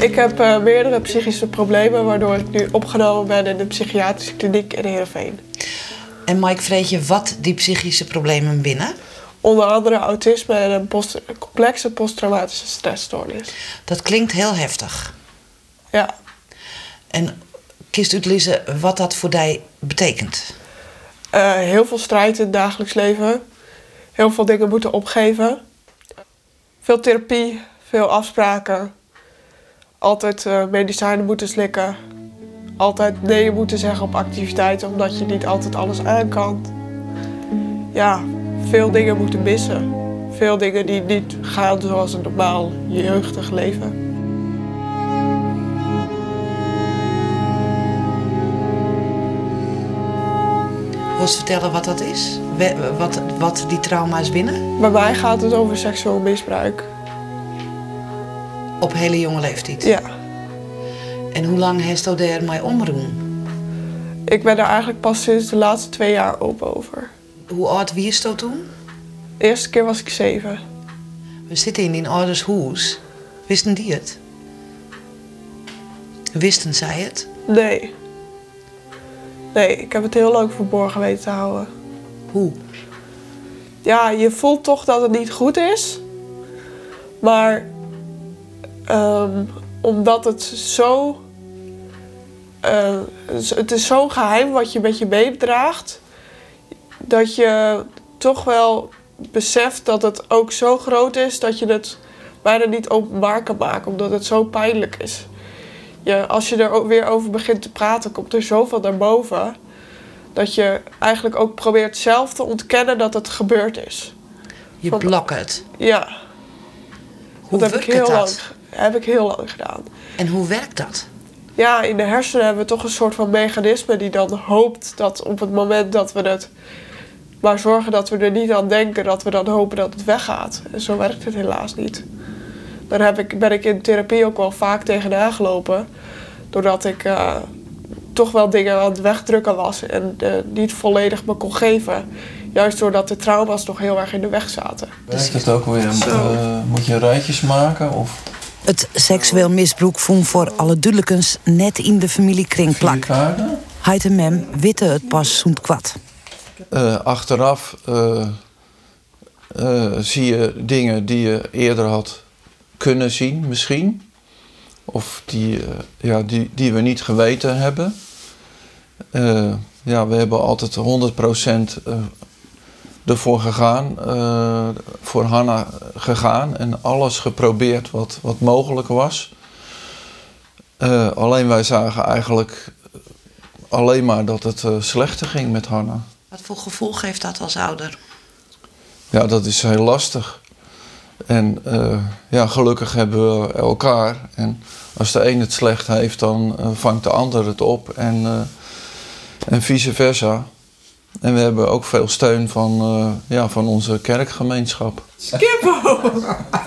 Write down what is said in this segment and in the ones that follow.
Ik heb uh, meerdere psychische problemen, waardoor ik nu opgenomen ben in de psychiatrische kliniek in Heerenveen. En Mike, vreet je wat die psychische problemen binnen? Onder andere autisme en een post complexe posttraumatische stressstoornis. Dat klinkt heel heftig. Ja. En kist uitlezen wat dat voor jou betekent? Uh, heel veel strijd in het dagelijks leven. Heel veel dingen moeten opgeven. Veel therapie, veel afspraken. Altijd uh, medicijnen moeten slikken. Altijd nee moeten zeggen op activiteiten omdat je niet altijd alles aan kan. Ja, veel dingen moeten missen. Veel dingen die niet gaan zoals een normaal jeugdig leven. Wil je vertellen wat dat is? Wat, wat die trauma's binnen? Bij mij gaat het over seksueel misbruik. Op hele jonge leeftijd? Ja. En hoe lang heeft u daar mee omroen? Ik ben er eigenlijk pas sinds de laatste twee jaar open over. Hoe oud wie je toen? De eerste keer was ik zeven. We zitten in die ouders huis. Wisten die het? Wisten zij het? Nee. Nee, ik heb het heel lang verborgen weten te houden. Hoe? Ja, je voelt toch dat het niet goed is. Maar um, omdat het zo. Uh, het is zo geheim wat je met je meedraagt. Dat je toch wel beseft dat het ook zo groot is dat je het bijna niet openbaar kan maken, omdat het zo pijnlijk is. Je, als je er weer over begint te praten, komt er zoveel naar boven. Dat je eigenlijk ook probeert zelf te ontkennen dat het gebeurd is. Je Van, blok het. Ja. Hoe dat heb ik heel dat? lang heb ik heel lang gedaan. En hoe werkt dat? Ja, in de hersenen hebben we toch een soort van mechanisme die dan hoopt dat op het moment dat we het maar zorgen dat we er niet aan denken, dat we dan hopen dat het weggaat. En zo werkt het helaas niet. Daar heb ik, ben ik in therapie ook wel vaak tegenaan gelopen. Doordat ik uh, toch wel dingen aan het wegdrukken was en uh, niet volledig me kon geven. Juist doordat de trauma's nog heel erg in de weg zaten. Werkt het ook weer? Uh, moet je rijtjes maken? Of? Het seksueel misbruik vond voor alle duidelijkens net in de familiekring plak. Heid en mem witte het pas zo'n kwad. Uh, achteraf uh, uh, zie je dingen die je eerder had kunnen zien, misschien. Of die, ja, die, die we niet geweten hebben. ja, we hebben altijd 100% ervoor gegaan, voor Hanna gegaan en alles geprobeerd wat, wat mogelijk was. alleen wij zagen eigenlijk alleen maar dat het slechter ging met Hanna. Wat voor gevoel geeft dat als ouder? Ja, dat is heel lastig. En uh, ja, gelukkig hebben we elkaar. En als de een het slecht heeft, dan uh, vangt de ander het op. En, uh, en vice versa. En we hebben ook veel steun van, ja, van onze kerkgemeenschap. Skippo!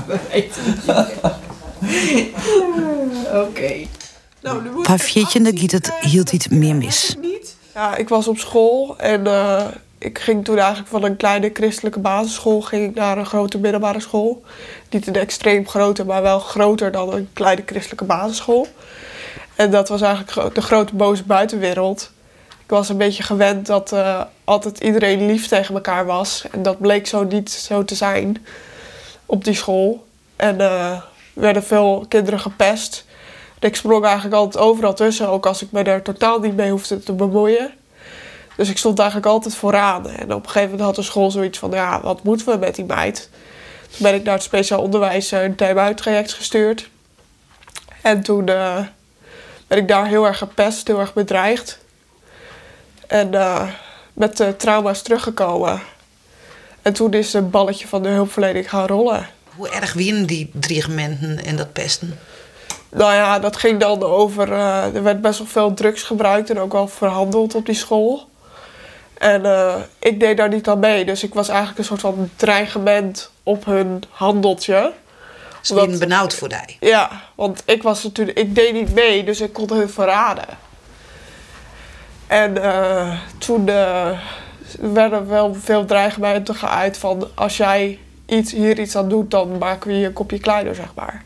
we weten het Oké. Okay. Nou, giet het hield iets meer mis. Ja, ik was op school en ik ging toen eigenlijk van een kleine christelijke basisschool ging ik naar een grote middelbare school. Niet een extreem grote, maar wel groter dan een kleine christelijke basisschool. En dat was eigenlijk de grote boze buitenwereld. Ik was een beetje gewend dat uh, altijd iedereen lief tegen elkaar was. En dat bleek zo niet zo te zijn op die school. En uh, werden veel kinderen gepest ik sprong eigenlijk altijd overal tussen, ook als ik me daar totaal niet mee hoefde te bemoeien. Dus ik stond eigenlijk altijd vooraan. En op een gegeven moment had de school zoiets van, ja, wat moeten we met die meid? Toen ben ik naar het speciaal onderwijs een time-out traject gestuurd. En toen uh, ben ik daar heel erg gepest, heel erg bedreigd. En uh, met de trauma's teruggekomen. En toen is een balletje van de hulpverlening gaan rollen. Hoe erg wienen die dreigementen en dat pesten? Nou ja, dat ging dan over. Er werd best wel veel drugs gebruikt en ook wel verhandeld op die school. En uh, ik deed daar niet aan mee. Dus ik was eigenlijk een soort van dreigement op hun handeltje. Ze waren benauwd voor die. Ja, want ik was natuurlijk. Ik deed niet mee, dus ik kon hun verraden. En uh, toen werden wel veel dreigementen geuit van als jij iets, hier iets aan doet, dan maken we je een kopje kleiner, zeg maar.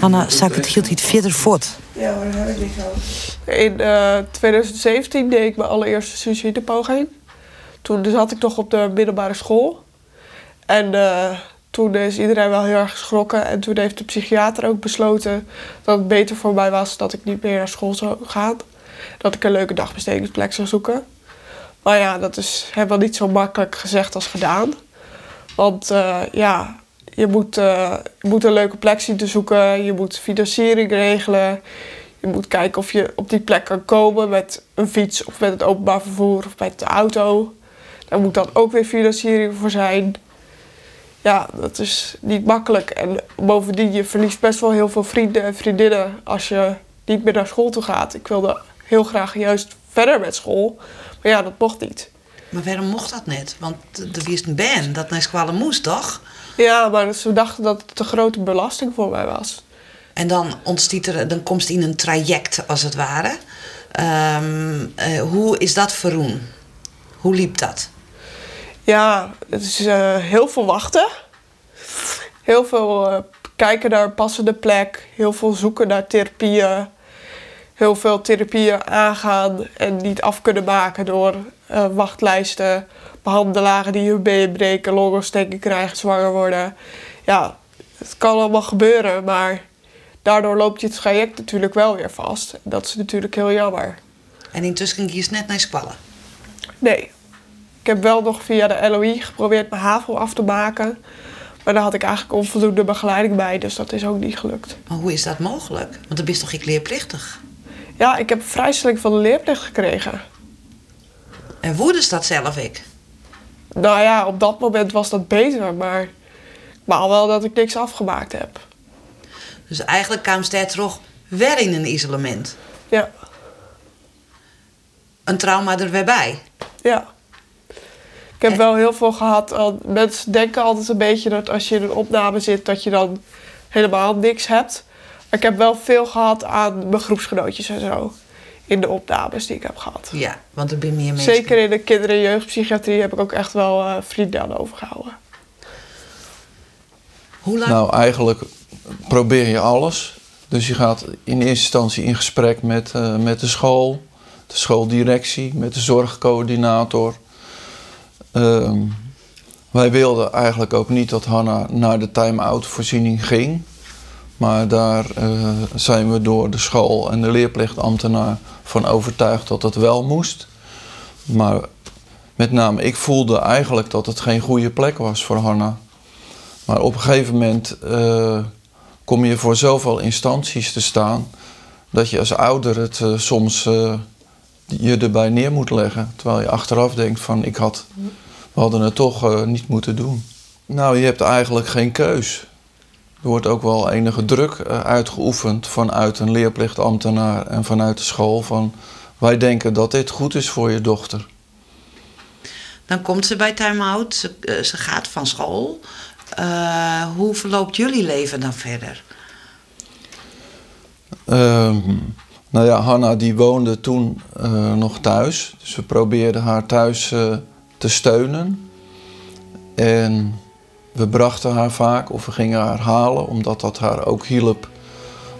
Hanna zak het hield iets verder voort. Ja, daar heb ik aan. In uh, 2017 deed ik mijn allereerste suïcidepoging. Toen zat ik nog op de middelbare school. En uh, toen is iedereen wel heel erg geschrokken. En toen heeft de psychiater ook besloten dat het beter voor mij was dat ik niet meer naar school zou gaan. Dat ik een leuke dagbestedingsplek zou zoeken. Maar ja, dat is helemaal niet zo makkelijk gezegd als gedaan. Want uh, ja, je moet, je moet een leuke plek zien te zoeken. Je moet financiering regelen. Je moet kijken of je op die plek kan komen met een fiets of met het openbaar vervoer of met de auto. Daar moet dan ook weer financiering voor zijn. Ja, dat is niet makkelijk. En bovendien, je verliest best wel heel veel vrienden en vriendinnen als je niet meer naar school toe gaat. Ik wilde heel graag juist verder met school. Maar ja, dat mocht niet. Maar waarom mocht dat net? Want er wist een band dat naar school moest, toch? Ja, maar ze dachten dat het te grote belasting voor mij was. En dan ontstiet er, dan komt in een traject als het ware. Um, uh, hoe is dat verroen? Hoe liep dat? Ja, het is uh, heel veel wachten. Heel veel uh, kijken naar een passende plek. Heel veel zoeken naar therapieën. Heel veel therapieën aangaan en niet af kunnen maken door wachtlijsten behandelaren die hun been breken, longontsteking krijgen, zwanger worden. Ja, het kan allemaal gebeuren, maar daardoor loopt je het traject natuurlijk wel weer vast. Dat is natuurlijk heel jammer. En intussen ging je eens net naar Squallen? Nee. Ik heb wel nog via de LOI geprobeerd mijn HAVO af te maken. Maar daar had ik eigenlijk onvoldoende begeleiding bij, dus dat is ook niet gelukt. Maar hoe is dat mogelijk? Want dan ben je toch ik leerplichtig? Ja, ik heb vrijstelling van de leerplicht gekregen. En woede dat zelf ik? Nou ja, op dat moment was dat beter, maar ik baal wel dat ik niks afgemaakt heb. Dus eigenlijk kwam Ster terug weer in een isolement? Ja. Een trauma er weer bij? Ja. Ik heb wel heel veel gehad. Mensen denken altijd een beetje dat als je in een opname zit, dat je dan helemaal niks hebt. Maar ik heb wel veel gehad aan mijn groepsgenootjes en zo in de opnames die ik heb gehad. Ja, want er ben meer mensen. Zeker in de kinder- en jeugdpsychiatrie heb ik ook echt wel uh, vrienden aan overgehouden. Hoe lang? Nou, eigenlijk probeer je alles. Dus je gaat in eerste instantie in gesprek met, uh, met de school, de schooldirectie, met de zorgcoördinator. Uh, wij wilden eigenlijk ook niet dat Hanna naar de time-out voorziening ging. Maar daar uh, zijn we door de school en de leerplichtambtenaar van overtuigd dat het wel moest. Maar met name, ik voelde eigenlijk dat het geen goede plek was voor Hanna. Maar op een gegeven moment uh, kom je voor zoveel instanties te staan dat je als ouder het uh, soms je erbij neer moet leggen. Terwijl je achteraf denkt van ik had, we hadden het toch niet moeten doen. Nou, je hebt eigenlijk geen keus. Er wordt ook wel enige druk eh, uitgeoefend vanuit een leerplichtambtenaar en vanuit de school. Van wij denken dat dit goed is voor je dochter. Dan komt ze bij Time Out, ze, eh, ze gaat van school. Uh, hoe verloopt jullie leven dan verder? Um, nou ja, Hanna die woonde toen uh, nog thuis. Dus we probeerden haar thuis te steunen. En we brachten haar vaak of we gingen haar halen, omdat dat haar ook hielp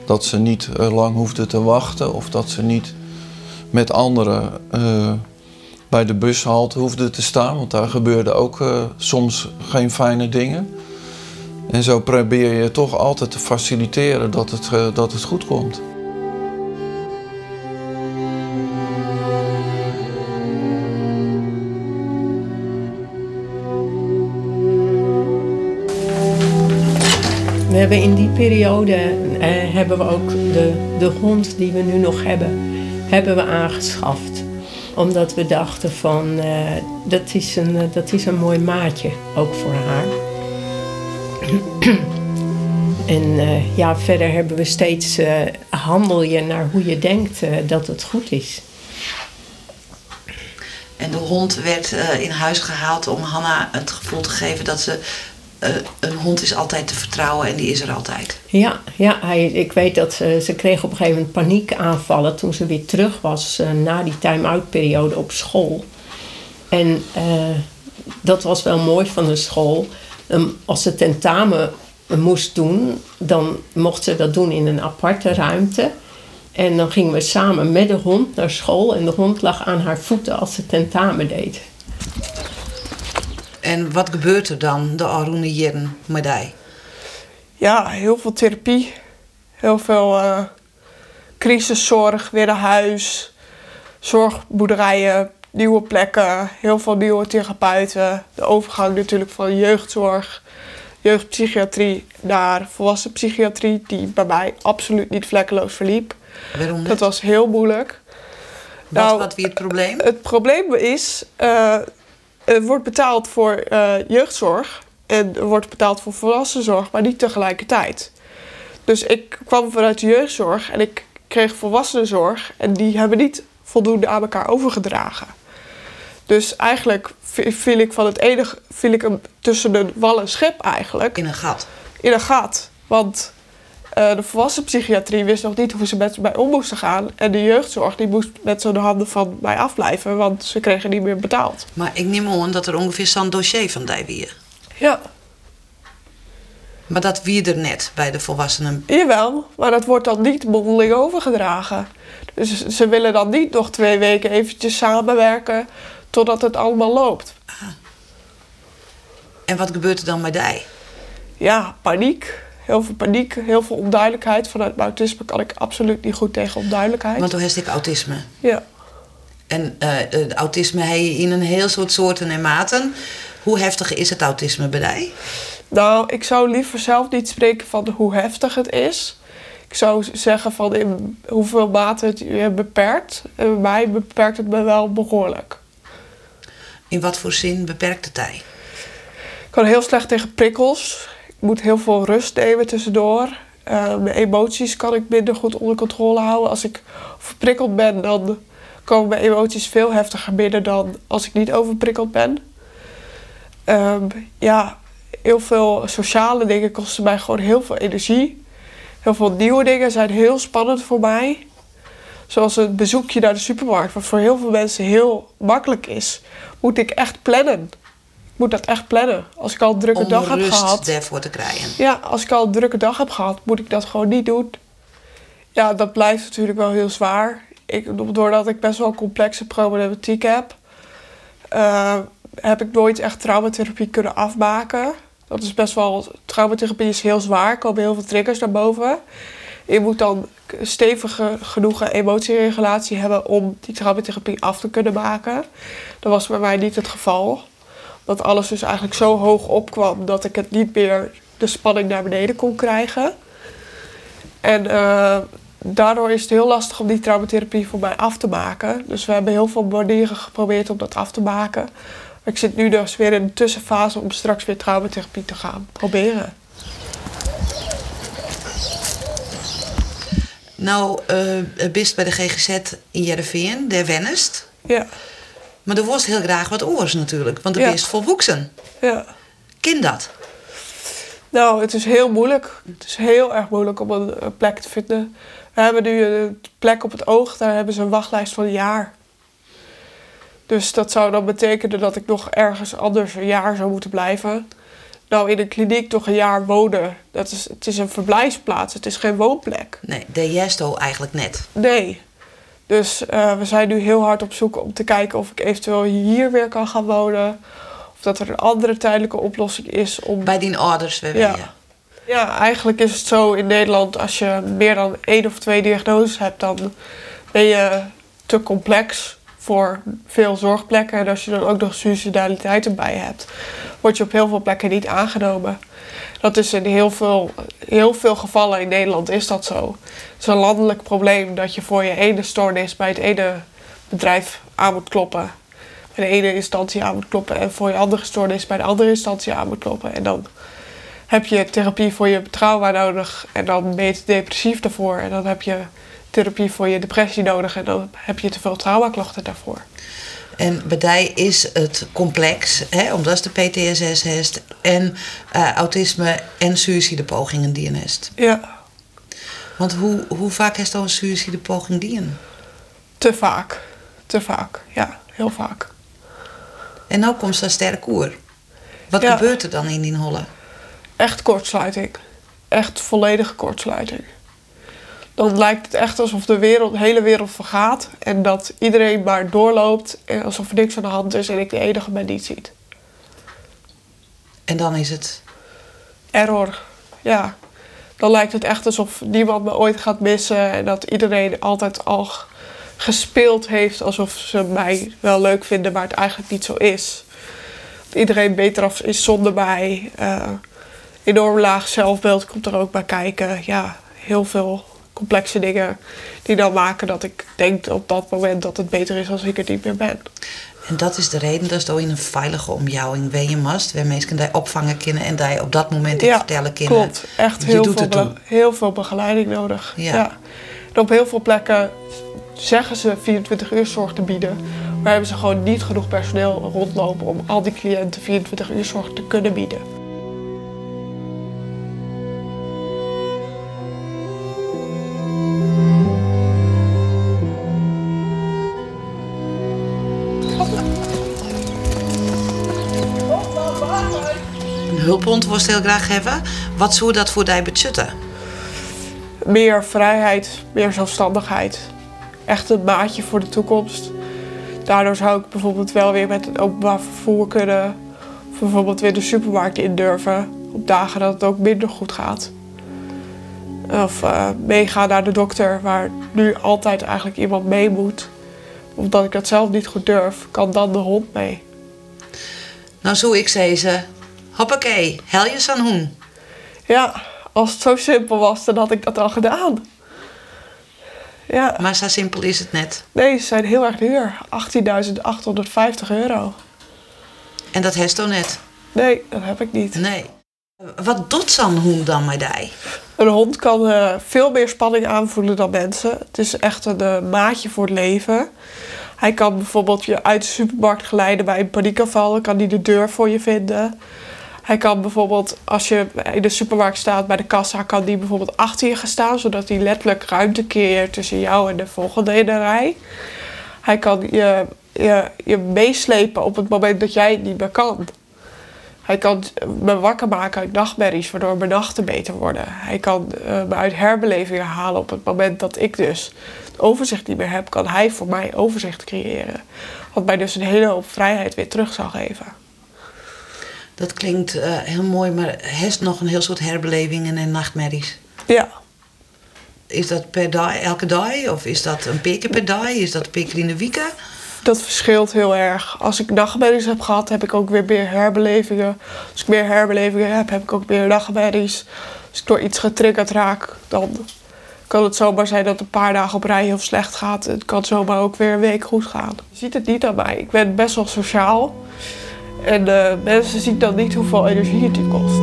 dat ze niet uh, lang hoefde te wachten of dat ze niet met anderen uh, bij de bushalte hoefde te staan, want daar gebeurden ook uh, soms geen fijne dingen. En zo probeer je toch altijd te faciliteren dat het, dat het goed komt. In die periode eh, hebben we ook de, de hond die we nu nog hebben, hebben we aangeschaft. Omdat we dachten van uh, dat, is een, dat is een mooi maatje, ook voor haar. en uh, ja, verder hebben we steeds, uh, handel je naar hoe je denkt dat het goed is. En de hond werd in huis gehaald om Hanna het gevoel te geven dat ze uh, een hond is altijd te vertrouwen en die is er altijd. Ja, ja hij, ik weet dat ze, ze kreeg op een gegeven moment paniekaanvallen toen ze weer terug was uh, na die time-out periode op school. En uh, dat was wel mooi van de school. Ehm, als ze tentamen moest doen, dan mocht ze dat doen in een aparte ruimte. En dan gingen we samen met de hond naar school en de hond lag aan haar voeten als ze tentamen deed. En wat gebeurt er dan de Arune jaren met die? Ja, heel veel therapie. Heel veel eh, crisiszorg, weer naar huis. Zorgboerderijen, nieuwe plekken. Heel veel nieuwe therapeuten. De overgang natuurlijk van jeugdzorg, jeugdpsychiatrie naar volwassen psychiatrie. Die bij mij absoluut niet vlekkeloos verliep. Waarom Dat niet? was heel moeilijk. Wat, nou, wat wie het probleem? Het probleem is, eh, wordt betaald voor eh, jeugdzorg en er wordt betaald voor volwassenzorg, maar niet tegelijkertijd. Dus ik kwam vanuit de jeugdzorg en ik kreeg volwassenenzorg en die hebben niet voldoende aan elkaar overgedragen. Dus eigenlijk vi- viel ik van het ene viel ik tussen de wal en schip eigenlijk In een gat. in een gat. Want eh, de volwassen psychiatrie wist nog niet hoe ze met mij om moesten gaan. En de jeugdzorg die moest met zo'n handen van mij afblijven, want ze kregen niet meer betaald. Maar ik neem aan dat er ongeveer zo'n dossier van die weer. Ja, Maar dat wie er net bij de volwassenen. jawel, maar dat wordt dan niet mondeling overgedragen. Dus ze willen dan niet nog twee weken eventjes samenwerken totdat het allemaal loopt. En wat gebeurt er dan met die? Ja, paniek. Heel veel paniek, heel veel onduidelijkheid. Vanuit mijn autisme kan ik absoluut niet goed tegen onduidelijkheid. Want toen heeft ik autisme. Ja. En het autisme heb je in een heel soort soorten en maten. Hoe heftig is het autisme bij die? Nou, ik zou liever zelf niet spreken van hoe heftig het is. Ik zou zeggen van in hoeveel mate het je beperkt. En bij mij beperkt het me wel behoorlijk. In wat voor zin beperkt het die? Ik kan heel slecht tegen prikkels. Moet heel veel rust nemen tussendoor. Eh, mijn emoties kan ik minder goed onder controle houden. Als ik overprikkeld ben, dan komen mijn emoties veel heftiger binnen dan als ik niet overprikkeld ben. Ehm, ja, heel veel sociale dingen kosten mij gewoon heel veel energie. Heel veel nieuwe dingen zijn heel spannend voor mij. Zoals een bezoekje naar de supermarkt, wat voor heel veel mensen heel makkelijk is, moet ik echt plannen. Ik moet dat echt plannen. Als ik al een drukke Om dag heb gehad. daarvoor te krijgen. Ja, als ik al een drukke dag heb gehad, moet ik dat gewoon niet doen. Ja, dat blijft natuurlijk wel heel zwaar. Ik, doordat ik best wel complexe problematiek heb, eh, heb ik nooit echt traumatherapie kunnen afmaken. Dat is best wel. Traumatherapie is heel zwaar, er komen heel veel triggers naar boven. Je moet dan stevige genoeg emotieregulatie hebben om die traumatherapie af te kunnen maken. Dat was bij mij niet het geval. Dat alles dus eigenlijk zo hoog opkwam dat ik het niet meer de spanning naar beneden kon krijgen. En eh, daardoor is het heel lastig om die traumatherapie voor mij af te maken. Dus we hebben heel veel manieren geprobeerd om dat af te maken. Ik zit nu dus weer in een tussenfase om straks weer traumatherapie te gaan proberen. Nou, eh bist bij de GGZ in Jereveen, daar wennest. Ja, Maar er was heel graag wat oors natuurlijk, want er Ja. is volwoeksen. ja. Kind dat? Nou, het is heel moeilijk. Het is heel erg moeilijk om een, een plek te vinden. We hebben nu een plek op het oog, daar hebben ze een wachtlijst van een jaar. Dus dat zou dan betekenen dat ik nog ergens anders een jaar zou moeten blijven. Nou, in een kliniek toch een jaar wonen. Dat is, het is een verblijfsplaats, het is geen woonplek. Nee, de Jesto eigenlijk net. Nee. Dus eh, we zijn nu heel hard op zoek om te kijken of ik eventueel hier weer kan gaan wonen. Of dat er een andere tijdelijke oplossing is om Bij die ouders, we Ja. Ja, eigenlijk is het zo in Nederland, als je meer dan één of twee diagnoses hebt, dan ben je te complex voor veel zorgplekken. En als je dan ook nog suicidaliteit erbij hebt, word je op heel veel plekken niet aangenomen. Dat is in heel veel, heel veel gevallen in Nederland is dat zo. Het is een landelijk probleem dat je voor je ene stoornis bij het ene bedrijf aan moet kloppen. Bij de ene instantie aan moet kloppen en voor je andere stoornis bij de andere instantie aan moet kloppen. En dan heb je therapie voor je trauma nodig en dan ben je depressief daarvoor. En dan heb je therapie voor je depressie nodig en dan heb je te veel traumaklachten daarvoor. En bij die is het complex, hè, omdat de PTSS heeft en eh, autisme en suïcidepogingen die je heeft. Ja, Want hoe, hoe vaak heeft al een suïcidepoging die een? te vaak. Te vaak, ja, heel vaak. En nu komt ze sterk oer. Wat Ja. gebeurt er dan in die holle? Echt kortsluiting. Echt volledige kortsluiting. Dan lijkt het echt alsof de, wereld, de hele wereld vergaat. En dat iedereen maar doorloopt. En alsof er niks aan de hand is en ik de enige ben die het ziet. En dan is het. Error. Ja. Dan lijkt het echt alsof niemand me ooit gaat missen. En dat iedereen altijd al gespeeld heeft alsof ze mij wel leuk vinden, maar het eigenlijk niet zo is. Dat iedereen beter af is zonder mij. Eh, enorm laag zelfbeeld komt er ook bij kijken. Ja, heel veel complexe dingen die dan maken dat ik denk op dat moment dat het beter is als ik er niet meer ben. En dat is de reden dat je in een veilige omjouwing wezen mast. Waar mensen die opvangen kunnen en die op dat moment iets vertellen kunnen. Klopt, echt Je heel doet veel, het heel veel begeleiding nodig. Ja. Ja. En op heel veel plekken zeggen ze 24 uur zorg te bieden. Maar hebben ze gewoon niet genoeg personeel rondlopen om al die cliënten 24 uur zorg te kunnen bieden. Heel graag hebben. Wat zou dat voor die betutten? Meer vrijheid, meer zelfstandigheid. Echt een maatje voor de toekomst. Daardoor zou ik bijvoorbeeld wel weer met het openbaar vervoer kunnen. Of bijvoorbeeld weer de supermarkt in durven. Op dagen dat het ook minder goed gaat. Of eh, meegaan naar de dokter, waar nu altijd eigenlijk iemand mee moet. Omdat ik dat zelf niet goed durf, kan dan de hond mee. Nou zou ik zeggen, hoppakee, hel je zo'n hoen. Ja, als het zo simpel was, dan had ik dat al gedaan. Ja. Maar zo simpel is het net. Nee, ze zijn heel erg duur. 18.850 euro. En dat heeft toch net? Nee, dat heb ik niet. Nee. Wat doet zo'n hoen dan met die? Een hond kan eh, veel meer spanning aanvoelen dan mensen. Het is echt een eh, maatje voor het leven. Hij kan bijvoorbeeld je uit de supermarkt geleiden bij een paniekaanval. Dan kan hij de deur voor je vinden. Hij kan bijvoorbeeld, als je in de supermarkt staat bij de kassa, kan die bijvoorbeeld achter je gaan staan, zodat hij letterlijk ruimte creëert tussen jou en de volgende in de rij. Hij kan je, je, je meeslepen op het moment dat jij het niet meer kan. Hij kan me wakker maken uit nachtmerries, waardoor mijn nachten beter worden. Hij kan eh, me uit herbelevingen halen op het moment dat ik dus het overzicht niet meer heb, kan hij voor mij overzicht creëren. Wat mij dus een hele hoop vrijheid weer terug zal geven. Dat klinkt eh, heel mooi, maar heeft nog een heel soort herbelevingen en nachtmerries. Ja, Is dat per dag, elke dag? Of is dat een paar keer per dag? Is dat een paar keer in de week? dat verschilt heel erg. Als ik nachtmerries heb gehad, heb ik ook weer meer herbelevingen. Als ik meer herbelevingen heb, heb ik ook meer nachtmerries. Als ik door iets getriggerd raak, dan kan het zomaar zijn dat een paar dagen op rij heel slecht gaat. Het kan zomaar ook weer een week goed gaan. Je ziet het niet aan mij. Ik ben best wel sociaal. En eh, mensen zien dan niet hoeveel energie het kost.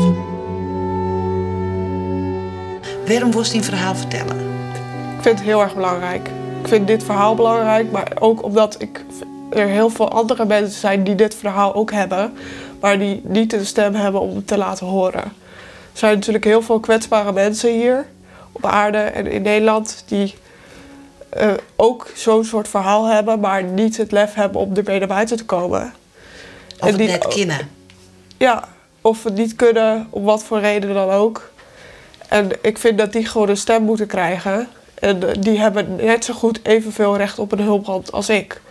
Waarom je een verhaal vertellen? Ik vind het heel erg belangrijk. Ik vind dit verhaal belangrijk, maar ook omdat ik er heel veel andere mensen zijn die dit verhaal ook hebben, maar die niet een stem hebben om het te laten horen. Er zijn natuurlijk heel veel kwetsbare mensen hier op aarde en in Nederland die eh, ook zo'n soort verhaal hebben, maar niet het lef hebben om ermee naar buiten te komen. Of het die- net kennen? Ja, of het niet kunnen, om wat voor reden dan ook. En ik vind dat die gewoon een stem moeten krijgen. En die hebben net zo goed evenveel recht op een hulphand als ik.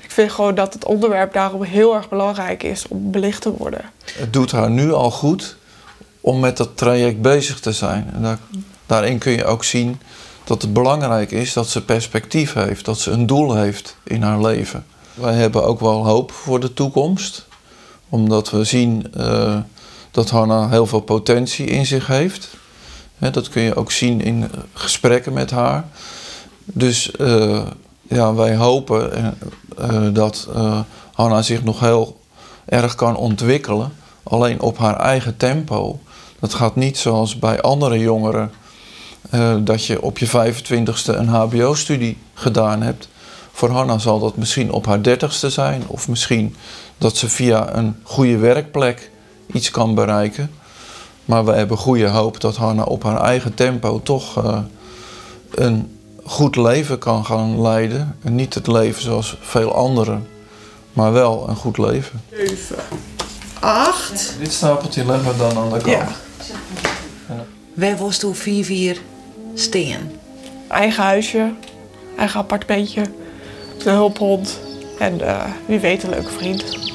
Ik vind gewoon dat het onderwerp daarom heel erg belangrijk is om belicht te worden. Het doet haar nu al goed om met dat traject bezig te zijn. En daar, daarin kun je ook zien dat het belangrijk is dat ze perspectief heeft, dat ze een doel heeft in haar leven. Wij hebben ook wel hoop voor de toekomst, omdat we zien eh, dat Hanna heel veel potentie in zich heeft. Dat kun je ook zien in gesprekken met haar. Dus eh, ja, wij hopen eh, dat Hanna zich nog heel erg kan ontwikkelen, alleen op haar eigen tempo. Dat gaat niet zoals bij andere jongeren, dat je op je 25ste een HBO-studie gedaan hebt. Voor Hanna zal dat misschien op haar 30ste zijn, of misschien dat ze via een goede werkplek iets kan bereiken. Maar we hebben goede hoop dat Hanna op haar eigen tempo toch eh, een goed leven kan gaan leiden. En niet het leven zoals veel anderen Maar wel een goed leven. 7, 8. Dit stapeltje leggen we dan aan de kant. Ja. Waar was toen 4-4 steen? Eigen huisje, eigen appartementje, de hulphond en eh, wie weet een leuke vriend.